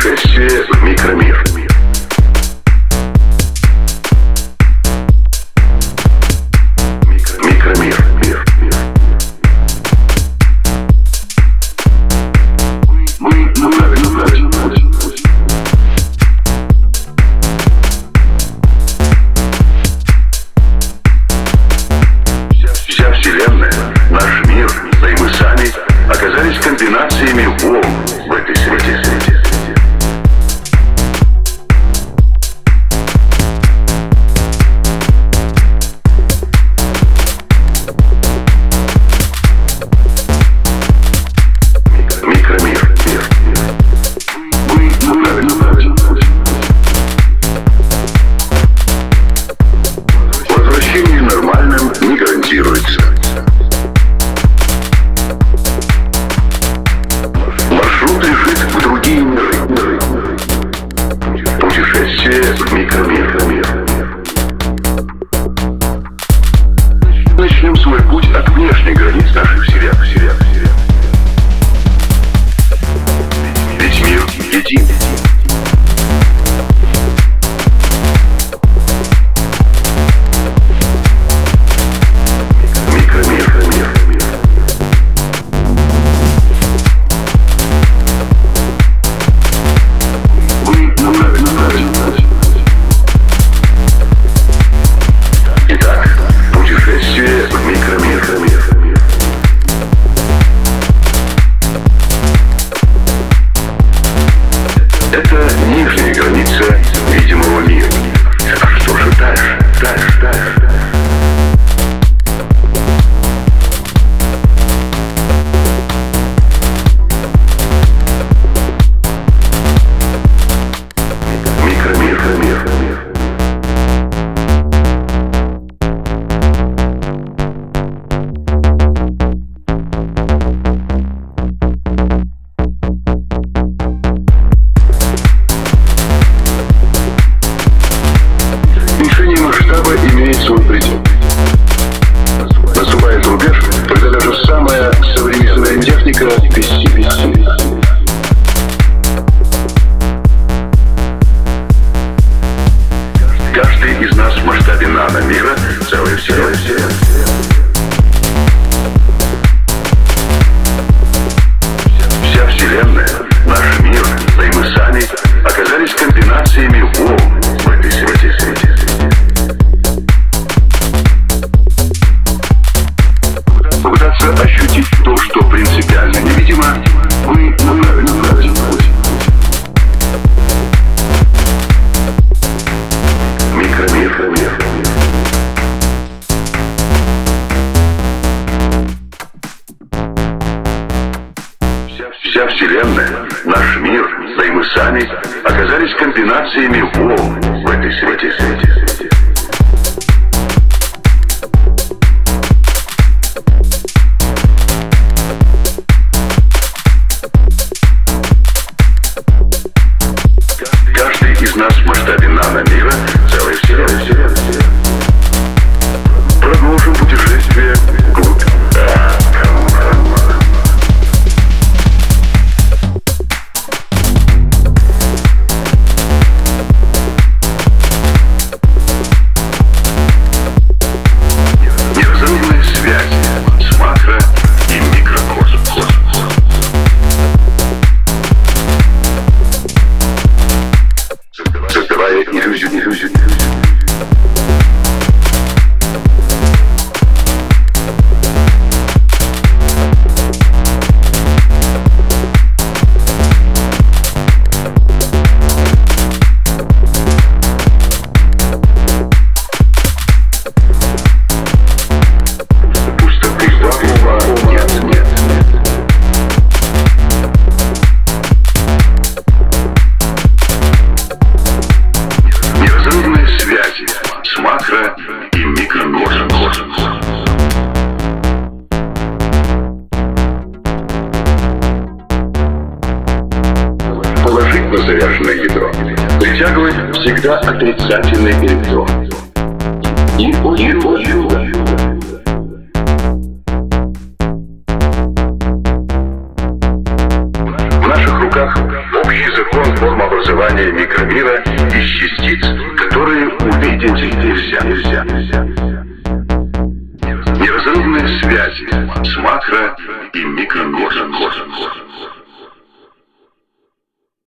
путешествие в микромир. путь от внешних границ наших вселен, вселен, вселен. Ведь мир един. вся Вселенная, наш мир и мы сами оказались комбинациями волн в этой среде. и микрогород. Положить на заряженное ядро притягивает всегда отрицательный электрон. И В наших руках общий закон формообразования микромира из частиц увидеть нельзя. нельзя, нельзя. Неразрывные связи с макро и микромиром.